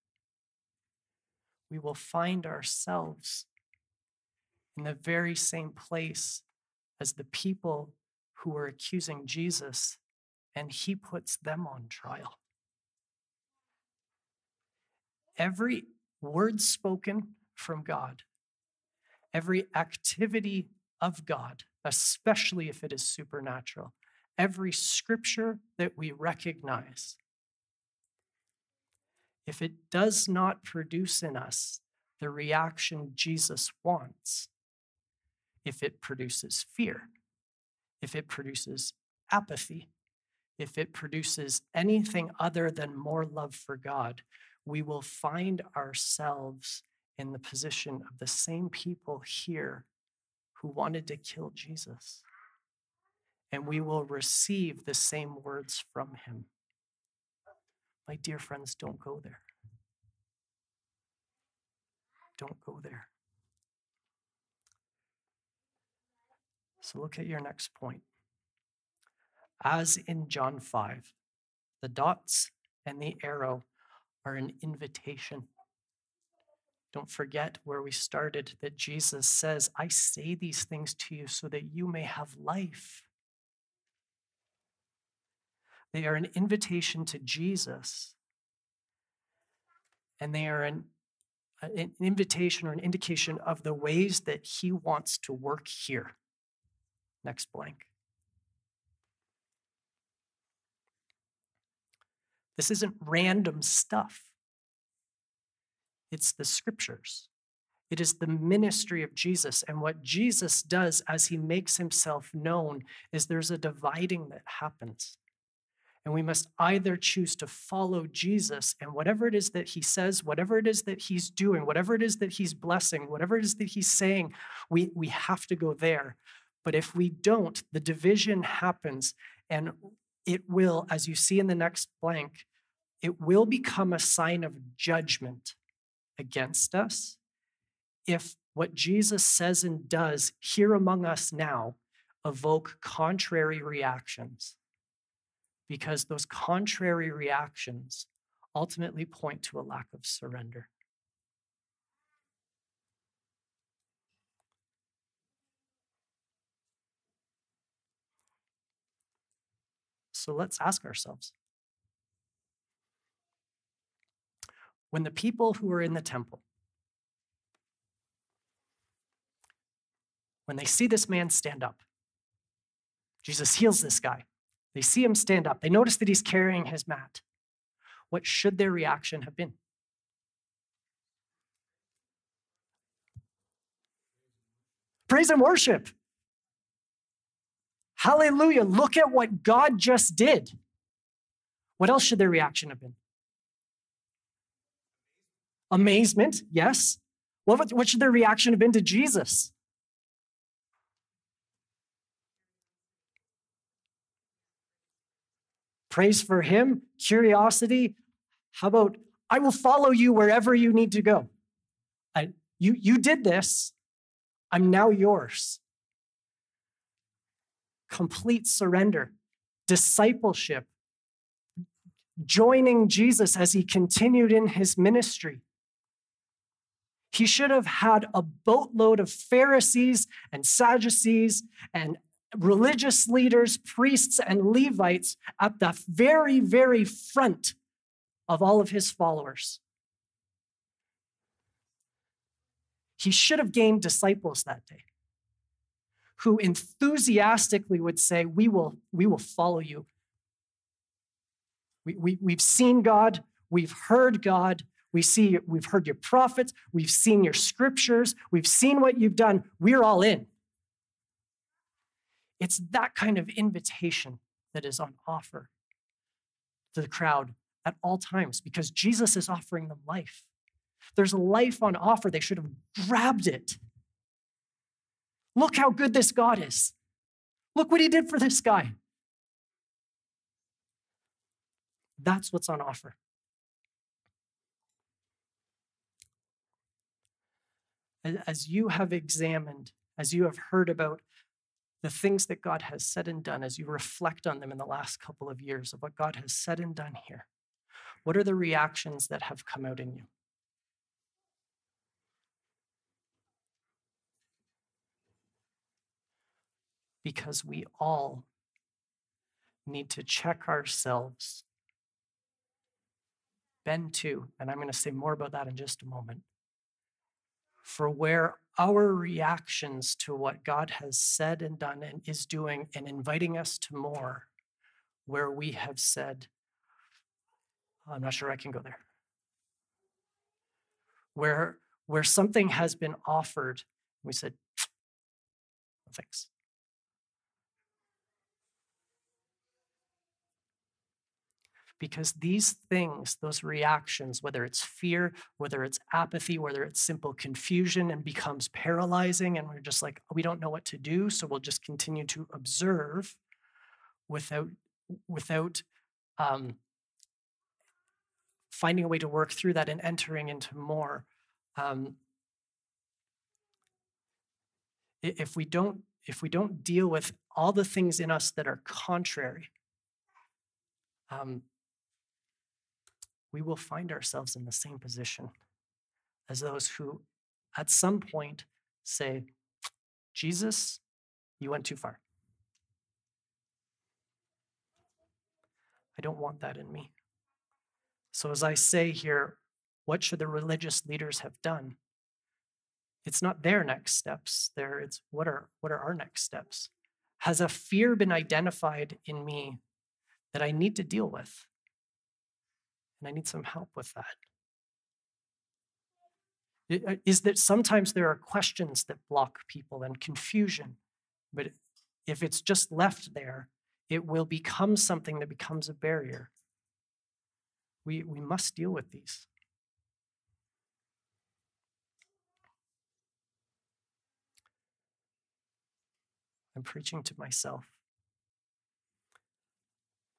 we will find ourselves in the very same place as the people who were accusing Jesus, and he puts them on trial. Every word spoken from God, every activity of God, especially if it is supernatural, every scripture that we recognize if it does not produce in us the reaction Jesus wants, if it produces fear, if it produces apathy, if it produces anything other than more love for God, we will find ourselves in the position of the same people here who wanted to kill Jesus. And we will receive the same words from him. My dear friends, don't go there. Don't go there. So look at your next point. As in John 5, the dots and the arrow are an invitation. Don't forget where we started that Jesus says, I say these things to you so that you may have life. They are an invitation to Jesus, and they are an, an invitation or an indication of the ways that He wants to work here. Next blank. This isn't random stuff. It's the scriptures. It is the ministry of Jesus. And what Jesus does as he makes himself known is there's a dividing that happens. And we must either choose to follow Jesus and whatever it is that he says, whatever it is that he's doing, whatever it is that he's blessing, whatever it is that he's saying, we, we have to go there. But if we don't, the division happens and it will, as you see in the next blank, it will become a sign of judgment against us if what Jesus says and does here among us now evoke contrary reactions. Because those contrary reactions ultimately point to a lack of surrender. So let's ask ourselves when the people who were in the temple, when they see this man stand up, Jesus heals this guy. They see him stand up. They notice that he's carrying his mat. What should their reaction have been? Praise and worship. Hallelujah. Look at what God just did. What else should their reaction have been? Amazement, yes. What, what should their reaction have been to Jesus? Praise for him, curiosity. How about, I will follow you wherever you need to go? I, you, you did this. I'm now yours complete surrender, discipleship, joining Jesus as he continued in his ministry. He should have had a boatload of Pharisees and Sadducees and religious leaders, priests, and Levites at the very, very front of all of his followers. He should have gained disciples that day who enthusiastically would say, We will, we will follow you. We, we, we've seen God, we've heard God, we see, we've heard your prophets, we've seen your scriptures, we've seen what you've done. We're all in. It's that kind of invitation that is on offer to the crowd at all times because Jesus is offering them life. There's life on offer. They should have grabbed it Look how good this God is. Look what he did for this guy. That's what's on offer. As you have examined, as you have heard about the things that God has said and done, as you reflect on them in the last couple of years of what God has said and done here, what are the reactions that have come out in you? because we all need to check ourselves. Ben, too, and I'm going to say more about that in just a moment, for where our reactions to what God has said and done and is doing and inviting us to more, where we have said, I'm not sure I can go there. Where, where something has been offered, we said, thanks. Because these things, those reactions, whether it's fear, whether it's apathy, whether it's simple confusion and becomes paralyzing, and we're just like, we don't know what to do, so we'll just continue to observe without, without um, finding a way to work through that and entering into more. Um, if we don't if we don't deal with all the things in us that are contrary um, we will find ourselves in the same position as those who, at some point, say, Jesus, you went too far. I don't want that in me. So, as I say here, what should the religious leaders have done? It's not their next steps. There, it's what are what are our next steps? Has a fear been identified in me that I need to deal with? And I need some help with that. Uh, that sometimes there are questions that block people and confusion, but if it's just left there, it will become something that becomes a barrier. We, we must deal with these. I'm preaching to myself.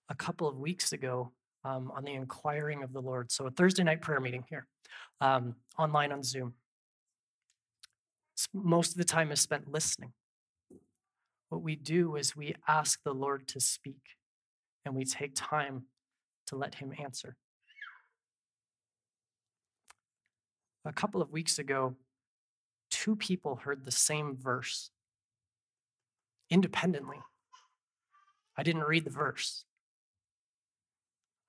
A couple of weeks ago, um, on the inquiring of the Lord. So, a Thursday night prayer meeting here, um, online on Zoom. Most of the time is spent listening. What we do is we ask the Lord to speak and we take time to let Him answer. A couple of weeks ago, two people heard the same verse independently. I didn't read the verse,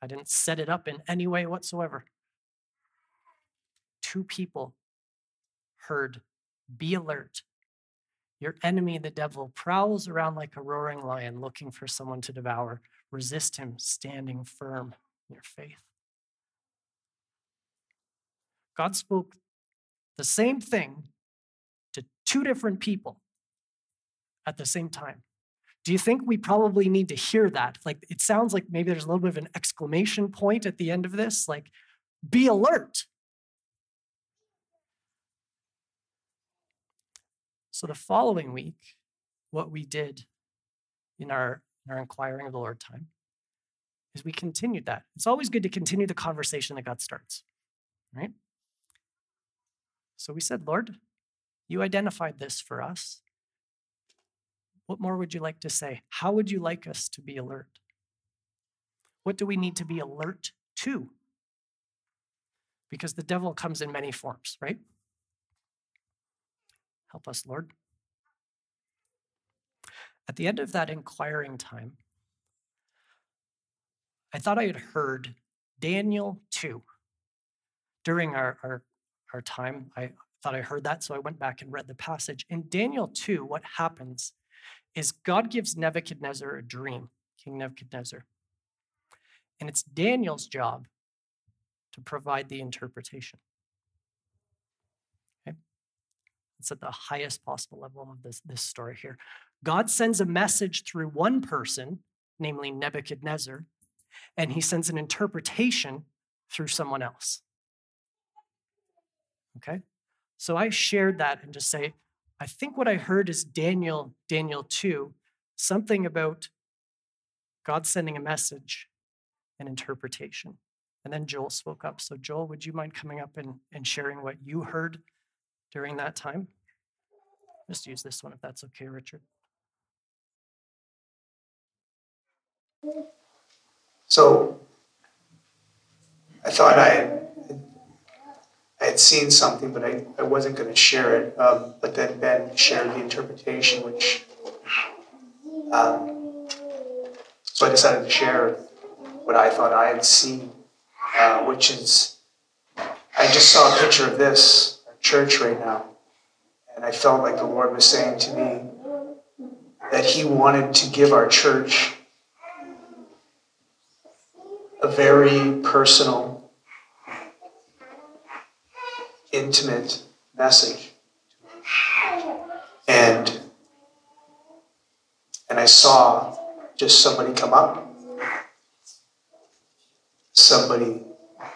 I didn't set it up in any way whatsoever. Two people heard, Be alert. Your enemy, the devil, prowls around like a roaring lion looking for someone to devour. Resist him, standing firm in your faith. God spoke the same thing to two different people at the same time. Do you think we probably need to hear that? Like, it sounds like maybe there's a little bit of an exclamation point at the end of this, like, be alert. So, the following week, what we did in our, in our inquiring of the Lord time is we continued that. It's always good to continue the conversation that God starts, right? So we said, Lord, you identified this for us. What more would you like to say? How would you like us to be alert? What do we need to be alert to? Because the devil comes in many forms, right? Help us, Lord. At the end of that inquiring time, I thought I had heard Daniel 2 during our, our, our time. I thought I heard that, so I went back and read the passage. In Daniel 2, what happens is God gives Nebuchadnezzar a dream, King Nebuchadnezzar. And it's Daniel's job to provide the interpretation. Okay? It's at the highest possible level of this, this story here. God sends a message through one person, namely Nebuchadnezzar, and he sends an interpretation through someone else. Okay? So I shared that and just say, I think what I heard is Daniel, Daniel 2, something about God sending a message and interpretation. And then Joel spoke up. So, Joel, would you mind coming up and, and sharing what you heard during that time? Just use this one if that's okay, Richard. So I thought I I had seen something, but I, I wasn't going to share it. Um, but then Ben shared the interpretation, which. Um, so I decided to share what I thought I had seen, uh, which is I just saw a picture of this church right now. And I felt like the Lord was saying to me that He wanted to give our church a very personal intimate message. And and I saw just somebody come up, somebody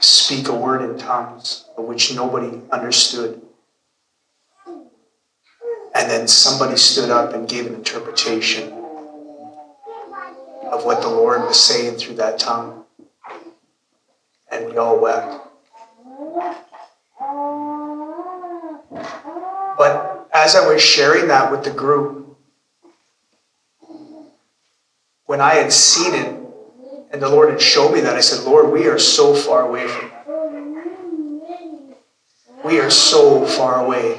speak a word in tongues of which nobody understood. And then somebody stood up and gave an interpretation of what the Lord was saying through that tongue. And we all wept. But as I was sharing that with the group, when I had seen it and the Lord had shown me that, I said, Lord, we are so far away from that. We are so far away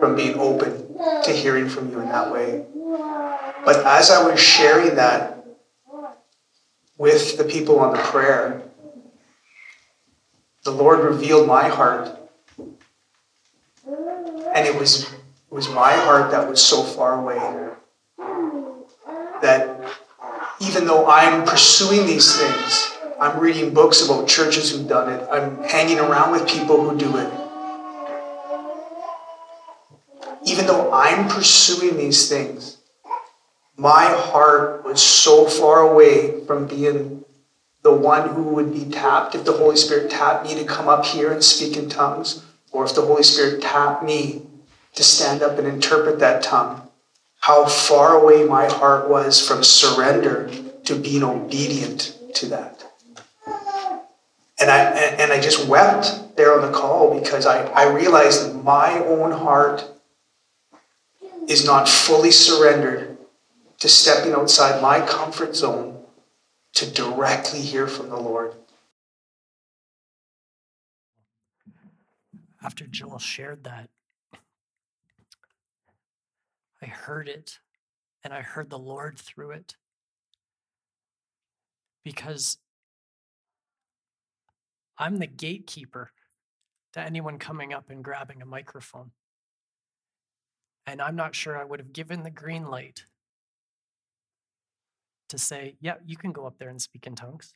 from being open to hearing from you in that way. But as I was sharing that with the people on the prayer, the Lord revealed my heart and it was it was my heart that was so far away that even though I'm pursuing these things, I'm reading books about churches who've done it, I'm hanging around with people who do it. Even though I'm pursuing these things, my heart was so far away from being the one who would be tapped if the Holy Spirit tapped me to come up here and speak in tongues, or if the Holy Spirit tapped me to stand up and interpret that tongue, how far away my heart was from surrender to being obedient to that. And I, and, I just wept there on the call because I, I realized that my own heart is not fully surrendered to stepping outside my comfort zone to directly hear from the Lord. After Joel shared that, I heard it and I heard the Lord through it. Because I'm the gatekeeper to anyone coming up and grabbing a microphone. And I'm not sure I would have given the green light to say, yeah, you can go up there and speak in tongues.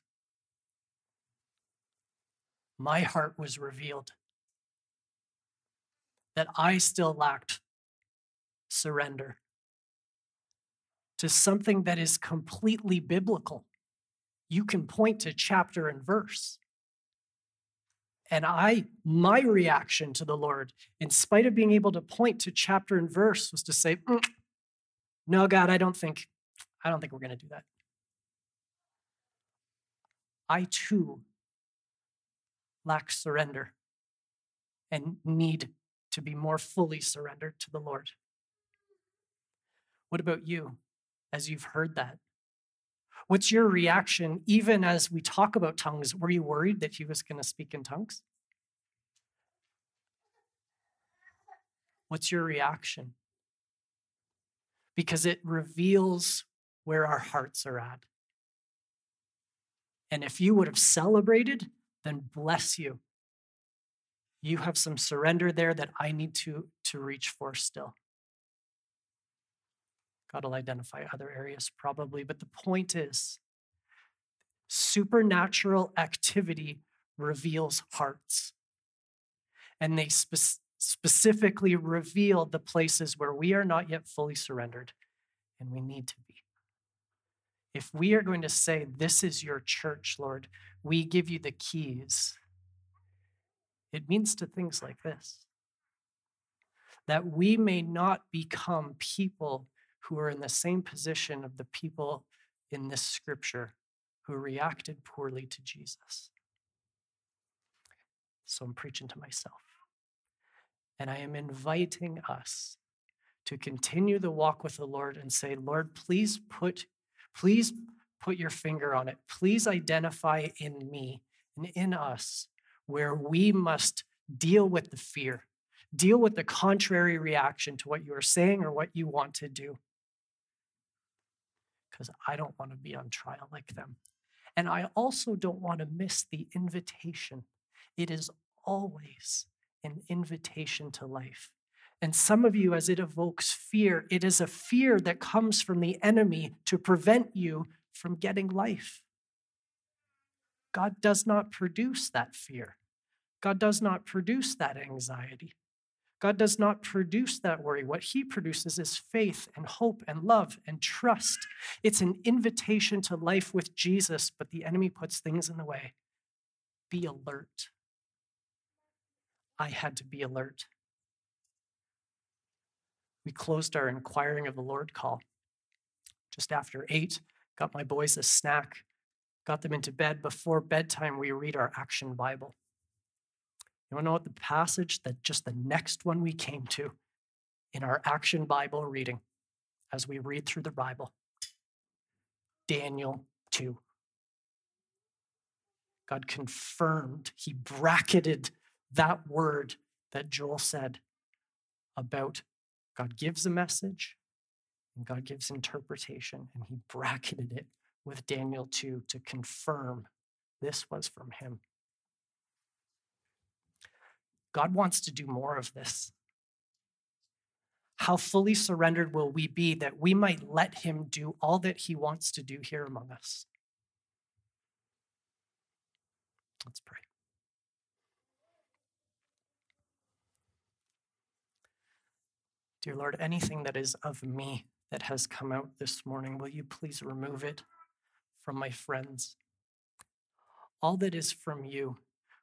My heart was revealed that I still lacked surrender to something that is completely biblical. You can point to chapter and verse. And I, my reaction to the Lord, in spite of being able to point to chapter and verse, was to say, mm, "No, God, I don't think, I don't think we're going to do that." I too lack surrender and need to be more fully surrendered to the Lord. What about you as you've heard that? What's your reaction, even as we talk about tongues? Were you worried that he was going to speak in tongues? What's your reaction? Because it reveals where our hearts are at. And if you would have celebrated, then bless you. You have some surrender there that I need to, to reach for still. God will identify other areas probably, but the point is supernatural activity reveals hearts. And they spe- specifically reveal the places where we are not yet fully surrendered and we need to be. If we are going to say, This is your church, Lord, we give you the keys, it means to things like this that we may not become people who are in the same position of the people in this scripture who reacted poorly to Jesus. So I'm preaching to myself. And I am inviting us to continue the walk with the Lord and say, Lord, please put, please put your finger on it. Please identify in me and in us where we must deal with the fear, deal with the contrary reaction to what you are saying or what you want to do because I don't want to be on trial like them. And I also don't want to miss the invitation. It is always an invitation to life. And some of you, as it evokes fear, it is a fear that comes from the enemy to prevent you from getting life. God does not produce that fear. God does not produce that anxiety. God does not produce that worry. What He produces is faith and hope and love and trust. It's an invitation to life with Jesus, but the enemy puts things in the way. Be alert. I had to be alert. We closed our inquiring of the Lord call just after eight, got my boys a snack, got them into bed. Before bedtime, we read our action Bible. You want to know what the passage that just the next one we came to in our action Bible reading as we read through the Bible? Daniel 2. God confirmed, he bracketed that word that Joel said about God gives a message and God gives interpretation, and he bracketed it with Daniel 2 to confirm this was from him. God wants to do more of this. How fully surrendered will we be that we might let Him do all that He wants to do here among us? Let's pray. Dear Lord, anything that is of me that has come out this morning, will you please remove it from my friends? All that is from you,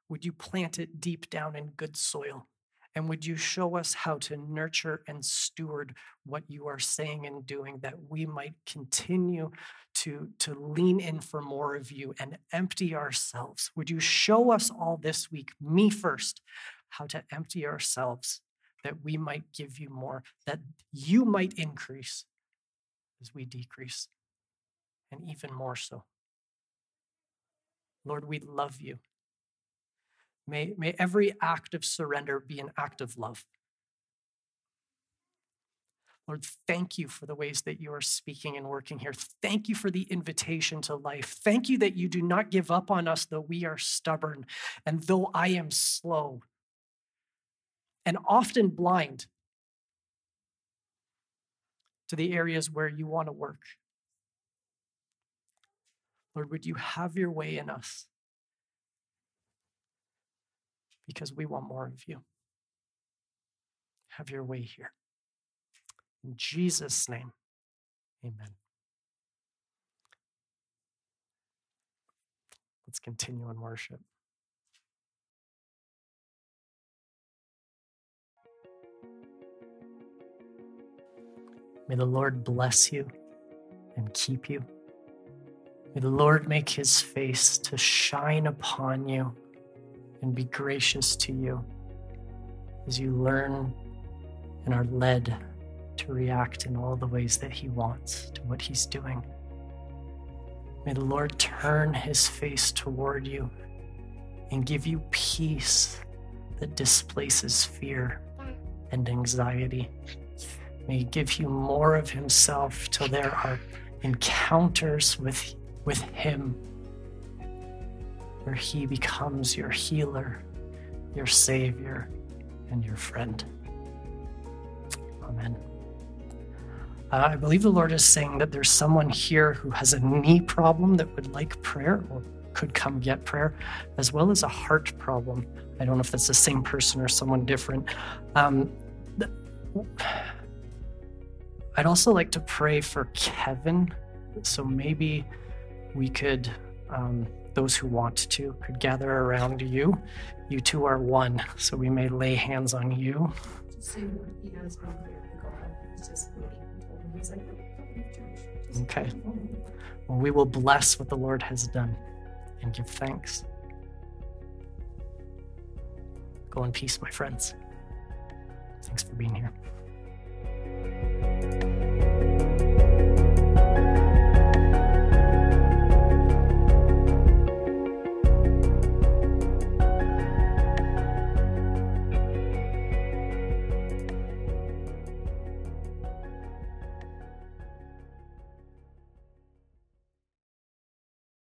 would you plant it deep down in good soil And would you show us how to nurture and steward what you are saying and doing that we might continue to, to lean in for more of you and empty ourselves? Would you show us all this week, me first, how to empty ourselves that we might give you more, that you might increase as we decrease, and even more so? Lord, we love you. May, may every act of surrender be an act of love. Lord, thank you for the ways that you are speaking and working here. Thank you for the invitation to life. Thank you that you do not give up on us, though we are stubborn and though I am slow and often blind to the areas where you want to work. Lord, would you have your way in us? because we want more of you. Have your way here. In Jesus' name, amen. Let's continue in worship. May the Lord bless you and keep you. May the Lord make his face to shine upon you and be gracious to you as you learn and are led to react in all the ways that He wants to what He's doing. May the Lord turn His face toward you and give you peace that displaces fear and anxiety. May He give you more of Himself till there are encounters with, with Him where He becomes your healer, your Savior, and your friend. Amen. Uh, I believe the Lord is saying that there's someone here who has a knee problem that would like prayer or could come get prayer, as well as a heart problem. I don't know if that's the same person or someone different. Um, I'd also like to pray for Kevin. So maybe we could um, those who want to could gather around you. You two are one, so we may lay hands on you. Okay. Well, we will bless what the Lord has done and give thanks. Go in peace, my friends. Thanks for being here you